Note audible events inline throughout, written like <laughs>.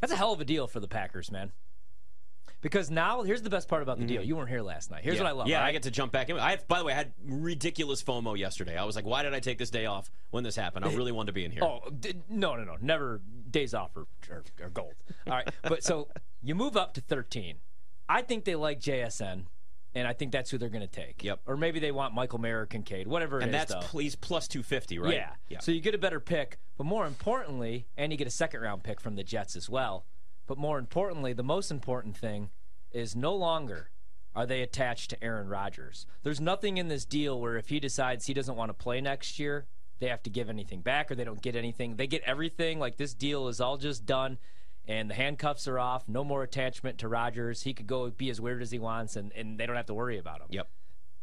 That's a hell of a deal for the Packers, man. Because now, here's the best part about the deal. You weren't here last night. Here's Mm-hmm. yeah. what I love. Yeah, right? I get to jump back in. I have, by the way, I had ridiculous FOMO yesterday. I was like, why did I take this day off when this happened? I really wanted to be in here. <laughs> Oh d- no, no, no! Never days off or, or, or gold. All right, but so <laughs> you move up to 13. I think they like JSN, and I think that's who they're going to take. Yep. Or maybe they want Michael Mayer or Kincaid, whatever it and is, that's though. please plus 250, right? Yeah. Yeah. So you get a better pick, but more importantly, and you get a second round pick from the Jets as well. But more importantly, the most important thing is no longer are they attached to Aaron Rodgers. There's nothing in this deal where if he decides he doesn't want to play next year, they have to give anything back or they don't get anything. They get everything. Like this deal is all just done and the handcuffs are off. No more attachment to Rodgers. He could go be as weird as he wants and, and they don't have to worry about him Yep.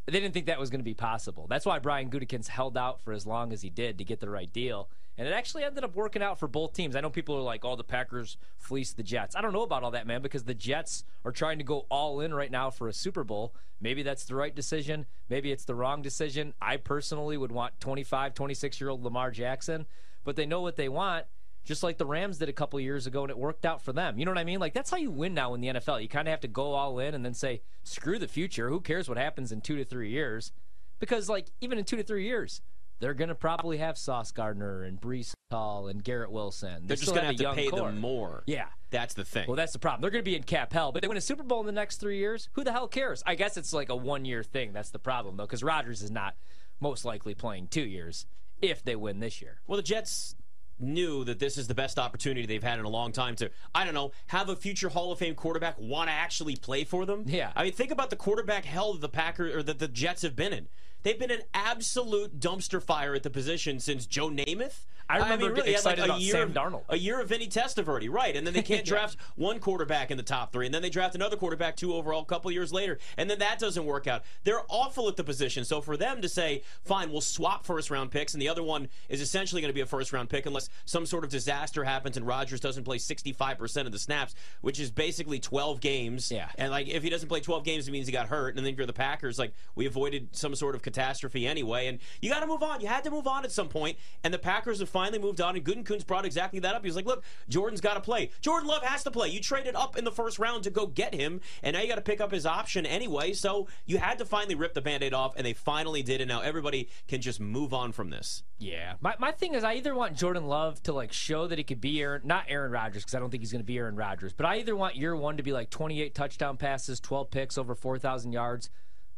they didn't think that was going to be possible. That's why Brian Gutekunst held out for as long as he did to get the right deal. And it actually ended up working out for both teams. I know people are like, oh, the Packers fleeced the Jets. I don't know about all that, man, because the Jets are trying to go all in right now for a Super Bowl. Maybe that's the right decision. Maybe it's the wrong decision. I personally would want 25, 26 year old Lamar Jackson, but they know what they want just like the Rams did a couple years ago, and it worked out for them. You know what I mean? Like that's how you win now in the NFL. You kind of have to go all in and then say, "Screw the future. Who cares what happens in two to three years?" Because like even in two to three years, they're gonna probably have Sauce Gardner and Breece Hall and Garrett Wilson. They They're just going to have to pay core. them more. Yeah. That's the thing. Well, that's the problem. They're going to be in cap hell, but they win a Super Bowl in the next three years. Who the hell cares? I guess it's like a one year thing. That's the problem, though, because Rodgers is not most likely playing two years if they win this year. Well, the Jets knew that this is the best opportunity they've had in a long time to, I don't know, have a future Hall of Fame quarterback want to actually play for them. Yeah. I mean, think about the quarterback hell that the Packers or that the Jets have been in. They've been an absolute dumpster fire at the position since Joe Namath. I remember really, had excited like a about year Sam of, Darnold. A year of Vinny Testaverde, right? And then they can't <laughs> draft one quarterback in the top three, and then they draft another quarterback two overall a couple years later, and then that doesn't work out. They're awful at the position. So for them to say, "Fine, we'll swap first round picks," and the other one is essentially going to be a first round pick unless some sort of disaster happens and Rodgers doesn't play 65 percent of the snaps, which is basically 12 games. Yeah. And like if he doesn't play 12 games, it means he got hurt. And then if you're the Packers, like we avoided some sort of catastrophe anyway, and you got to move on. You had to move on at some point, and the Packers have finally moved on. And Gutekunst brought exactly that up. He was like, "Look, Jordan's got to play. Jordan Love has to play. You traded up in the first round to go get him, and now you got to pick up his option anyway. So you had to finally rip the Band-Aid off, and they finally did. And now everybody can just move on from this. Yeah. My, my thing is, I either want Jordan Love to like show that he could be Aaron, not Aaron Rodgers, because I don't think he's going to be Aaron Rodgers, but I either want year one to be like 28 touchdown passes, 12 picks, over 4,000 yards,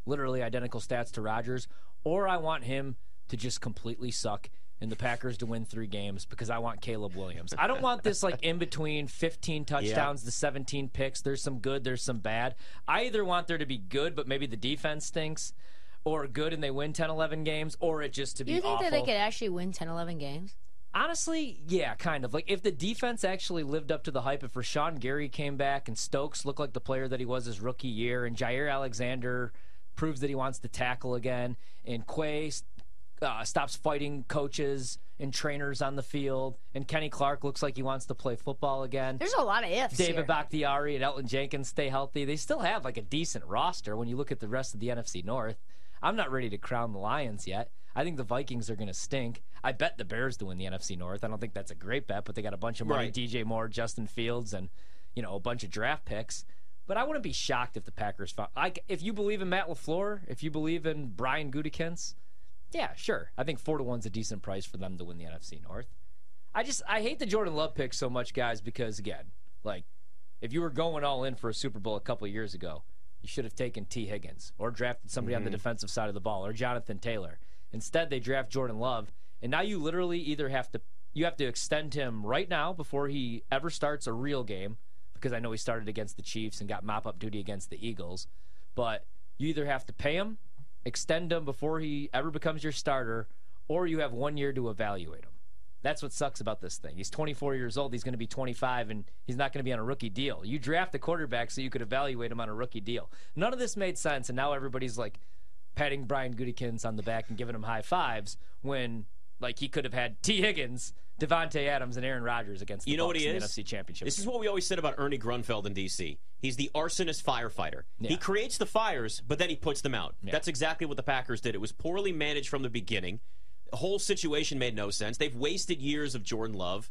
literally identical stats to Rodgers, or I want him to just completely suck and the Packers to win three games because I want Caleb Williams. I don't want this like in between 15 touchdowns to 17 picks. There's some good, there's some bad. I either want there to be good, but maybe the defense stinks. Or good and they win 10, 11 games, or it just to be You think awful. that they could actually win 10, 11 games? Honestly, yeah, kind of. Like if the defense actually lived up to the hype, if Rashan Gary came back and Stokes looked like the player that he was his rookie year, and Jaire Alexander proves that he wants to tackle again, and Quay uh, stops fighting coaches and trainers on the field, and Kenny Clark looks like he wants to play football again. There's a lot of ifs. David here. Bakhtiari and Elgton Jenkins stay healthy. They still have like a decent roster when you look at the rest of the NFC North. I'm not ready to crown the Lions yet. I think the Vikings are going to stink. I bet the Bears to win the NFC North. I don't think that's a great bet, but they got a bunch of money, Right. DJ Moore, Justin Fields, and you know a bunch of draft picks. But I wouldn't be shocked if the Packers found. Like, if you believe in Matt LaFleur, if you believe in Brian Gutekunst, yeah, sure. I think four to one's a decent price for them to win the NFC North. I just I hate the Jordan Love pick so much, guys, because again, like if you were going all in for a Super Bowl a couple of years ago, you should have taken Tee Higgins or drafted somebody on the mm-hmm. defensive side of the ball or Jonathan Taylor. Instead, they draft Jordan Love, and now you literally either have to you have to extend him right now before he ever starts a real game, because I know he started against the Chiefs and got mop up duty against the Eagles, but you either have to pay him, extend him before he ever becomes your starter, or you have one year to evaluate him. That's what sucks about this thing. He's 24 years old. He's going to be 25, and he's not going to be on a rookie deal. You draft a quarterback so you could evaluate him on a rookie deal. None of this made sense, and now everybody's like patting Brian Gutekunst on the back and giving him high fives when like he could have had Tee Higgins, Davante Adams, and Aaron Rodgers against the You know what he is? NFC Championship. This is what we always said about Ernie Grunfeld in D.C. He's the arsonist firefighter. He creates the fires, but then he puts them out. Yeah. That's exactly what the Packers did. It was poorly managed from the beginning. The whole situation made no sense. They've wasted years of Jordan Love,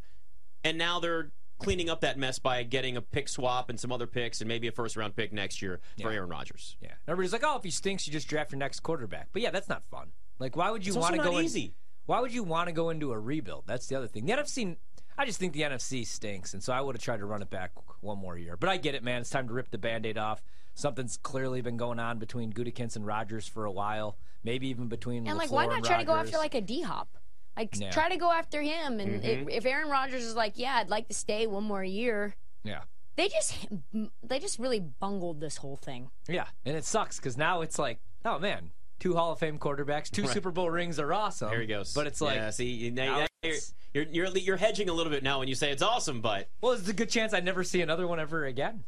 and now they're cleaning up that mess by getting a pick swap and some other picks and maybe a first round pick next year for Yeah. Aaron Rodgers. Yeah. Everybody's like, oh, if he stinks, you just draft your next quarterback. But yeah, that's not fun. Like, why would you want to go in- easy. Why would you want to go into a rebuild? That's the other thing. The NFC, I just think the NFC stinks, and so I would have tried to run it back one more year. But I get it, man. It's time to rip the Band-Aid off. Something's clearly been going on between Gutekunst and Rodgers for a while. Maybe even between And like, LaFleur why not and try to go after like a D Hop? Like, Yeah. try to go after him. And Mm-hmm. if, if Aaron Rodgers is like, yeah, I'd like to stay one more year, Yeah. they just they just really bungled this whole thing. Yeah, and it sucks because now it's like, oh man, two Hall of Fame quarterbacks, two Super Bowl rings are awesome. There he goes. But it's like, yeah, see, you- now, now now you're, you're, you're you're hedging a little bit now when you say it's awesome, but well, it's a good chance I never see another one ever again.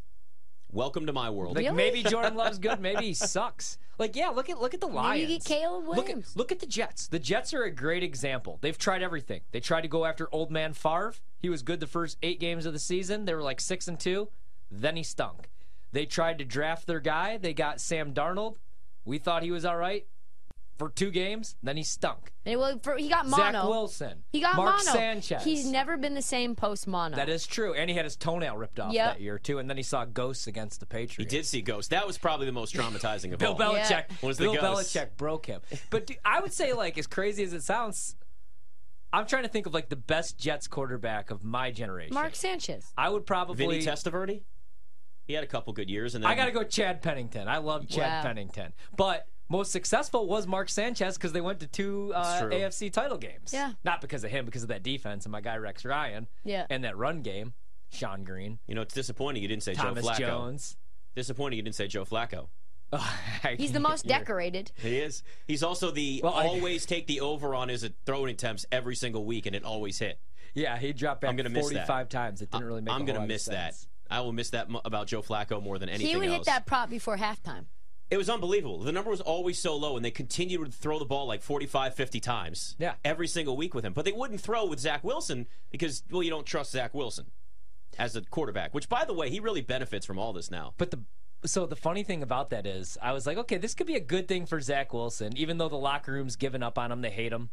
welcome to my world. Like Really? maybe Jordan <laughs> Love's good, maybe he sucks. Like yeah, look at look at the Lions. Maybe you get Caleb Look at look at the Jets. The Jets are a great example. They've tried everything. They tried to go after old man Favre. He was good the first eight games of the season. They were like six and two. Then he stunk. They tried to draft their guy. They got Sam Darnold. We thought he was all right for two games. Then he stunk. And well, for, he got mono. Zach Wilson. He got Mark mono. Sanchez. He's never been the same post mono. That is true. And he had his toenail ripped off Yep. that year too. And then he saw ghosts against the Patriots. He did see ghosts. That was probably the most traumatizing of Bill all. Belichick. Yeah. Was the ghost. Bill ghost. Belichick broke him. But dude, I would say, like, as crazy as it sounds, I'm trying to think of like the best Jets quarterback of my generation. Mark Sanchez. I would probably. Vinny Testaverde. He had a couple good years, and then I got to go Chad Pennington. I love Chad Wow. Pennington, but. Most successful was Mark Sanchez because they went to two uh, true. AFC title games. Yeah. Not because of him, because of that defense and my guy Rex Ryan. Yeah. And that run game, Shonn Greene, You know, it's disappointing you didn't say Thomas Joe Flacco. Jones. Disappointing you didn't say Joe Flacco. <laughs> He's the most You're- decorated. He is. He's also the Well, I- always take the over on his throwing attempts every single week, and it always hit. Yeah, he dropped back I'm gonna miss that. 45 times. It didn't really make. I'm a gonna lot of miss that. sense. I will miss that mo- about Joe Flacco more than anything He would else. hit that prop before halftime. It was unbelievable. The number was always so low, and they continued to throw the ball like 45, 50 times Yeah. every single week with him. But they wouldn't throw with Zach Wilson because, well, you don't trust Zach Wilson as a quarterback, which, by the way, he really benefits from all this now. But the so the funny thing about that is, I was like, okay, this could be a good thing for Zach Wilson, even though the locker room's given up on him, they hate him.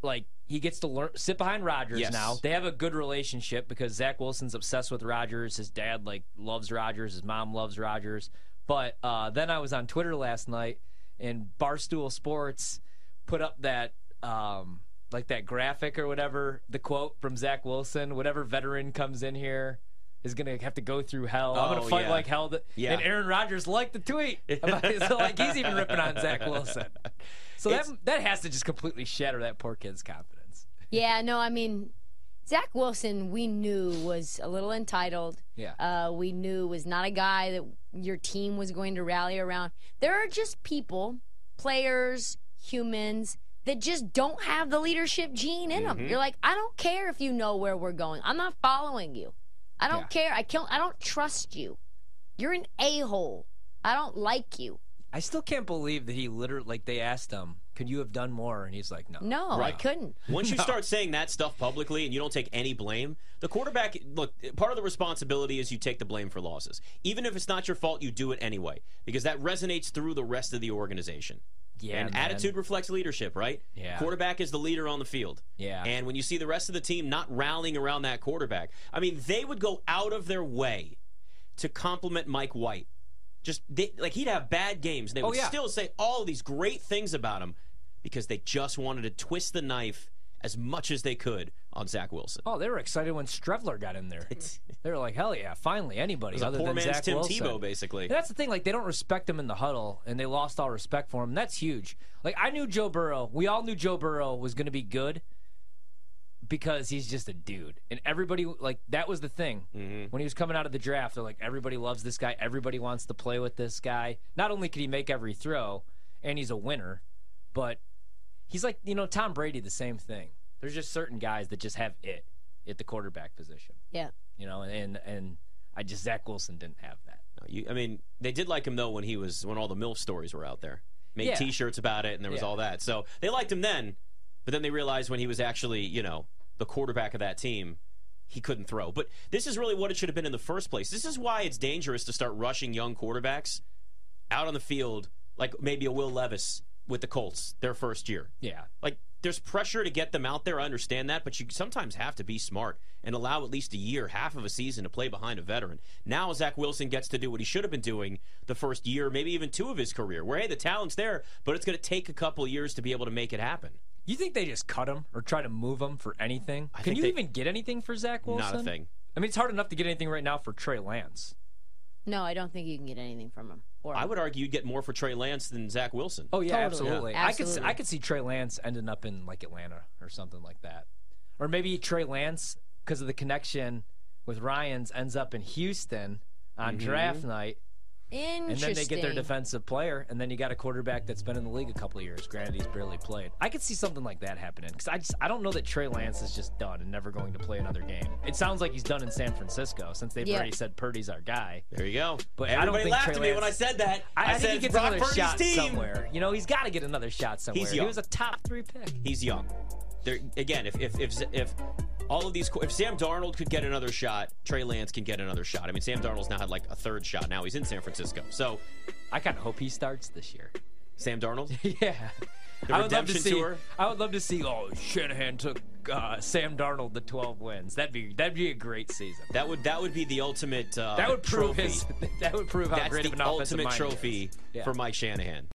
Like he gets to learn sit behind Rodgers Yes. now. They have a good relationship because Zach Wilson's obsessed with Rodgers. His dad like loves Rodgers. His mom loves Rodgers. But uh, then I was on Twitter last night, and Barstool Sports put up that um, like that graphic or whatever, the quote from Zach Wilson. Whatever veteran comes in here is gonna have to go through hell. I'm Oh, gonna fight yeah. like hell. To, Yeah. And Aaron Rodgers liked the tweet. <laughs> About. So like he's even ripping on Zach Wilson. <laughs> So that that has to just completely shatter that poor kid's confidence. Yeah, no, I mean, Zach Wilson, we knew was a little entitled. Yeah. Uh, we knew was not a guy that your team was going to rally around. There are just people, players, humans that just don't have the leadership gene in them. You're like, I don't care if you know where we're going. I'm not following you. I don't Yeah. care. I can't. I don't trust you. You're an a hole. I don't like you. I still can't believe that he literally like they asked him, "Could you have done more?" And he's like, "No." No, I couldn't. Once you start saying that stuff publicly and you don't take any blame, the quarterback, look, part of the responsibility is you take the blame for losses. Even if it's not your fault, you do it anyway because that resonates through the rest of the organization. Yeah, and man. attitude reflects leadership, right? Yeah. Quarterback is the leader on the field. Yeah. And when you see the rest of the team not rallying around that quarterback, I mean, they would go out of their way to compliment Mike White. Just they, like he'd have bad games, and they Oh, would yeah. still say all these great things about him because they just wanted to twist the knife as much as they could on Zach Wilson. Oh, they were excited when Streveler got in there. <laughs> they were like, "Hell yeah, finally anybody It was a other poor than Zach Tim Wilson." Tebow, basically. And that's the thing. Like they don't respect him in the huddle, and they lost all respect for him. That's huge. Like I knew Joe Burrow. We all knew Joe Burrow was going to be good because he's just a dude, and everybody like that was the thing Mm-hmm. when he was coming out of the draft. They're like, everybody loves this guy. Everybody wants to play with this guy. Not only could he make every throw, and he's a winner, but he's like you know Tom Brady. The same thing. There's just certain guys that just have it at the quarterback position. Yeah. You know, and and I just Zach Wilson didn't have that. No, you, I mean, they did like him though when he was when all the MILF stories were out there. Made Yeah. T-shirts about it, and there was Yeah. all that. So they liked him then, but then they realized when he was actually, you know, the quarterback of that team, he couldn't throw. But this is really what it should have been in the first place. This is why it's dangerous to start rushing young quarterbacks out on the field, like maybe a Will Levis with the Colts their first year. Yeah. Like there's pressure to get them out there. I understand that, but you sometimes have to be smart and allow at least a year, half of a season to play behind a veteran. Now Zach Wilson gets to do what he should have been doing the first year, maybe even two of his career, where hey, the talent's there, but it's going to take a couple years to be able to make it happen. You think they just cut him or try to move him for anything? I Can you they- even get anything for Zach Wilson? Not a thing. I mean, it's hard enough to get anything right now for Trey Lance. No, I don't think you can get anything from him. Or I would argue you'd get more for Trey Lance than Zach Wilson. Oh yeah, Totally. absolutely. Yeah. I could Absolutely. I could see Trey Lance ending up in like Atlanta or something like that, or maybe Trey Lance because of the connection with Ryans ends up in Houston on Mm-hmm. draft night, and then they get their defensive player, and then you got a quarterback that's been in the league a couple of years. Granted, he's barely played. I could see something like that happening because I just I don't know that Trey Lance is just done and never going to play another game. It sounds like he's done in San Francisco since they've Yeah. already said Purdy's our guy. There you go. But I don't Everybody think laughed Trey at me when I said that. I, I said think he gets another Purdy's shot team. somewhere. You know, he's got to get another shot somewhere. He's young. He was a top three pick. He's young. There again, if if if if all of these, if Sam Darnold could get another shot, Trey Lance can get another shot. I mean, Sam Darnold's now had like a third shot. Now he's in San Francisco. So, I kind of hope he starts this year. Sam Darnold. <laughs> yeah. The I would love to redemption see. tour? I would love to see. Oh, Shanahan took uh, Sam Darnold the 12 wins. That'd be that'd be a great season. That would that would be the ultimate. Uh, That would prove trophy. his. <laughs> That would prove how That's great of an ultimate trophy Yeah. for Mike Shanahan.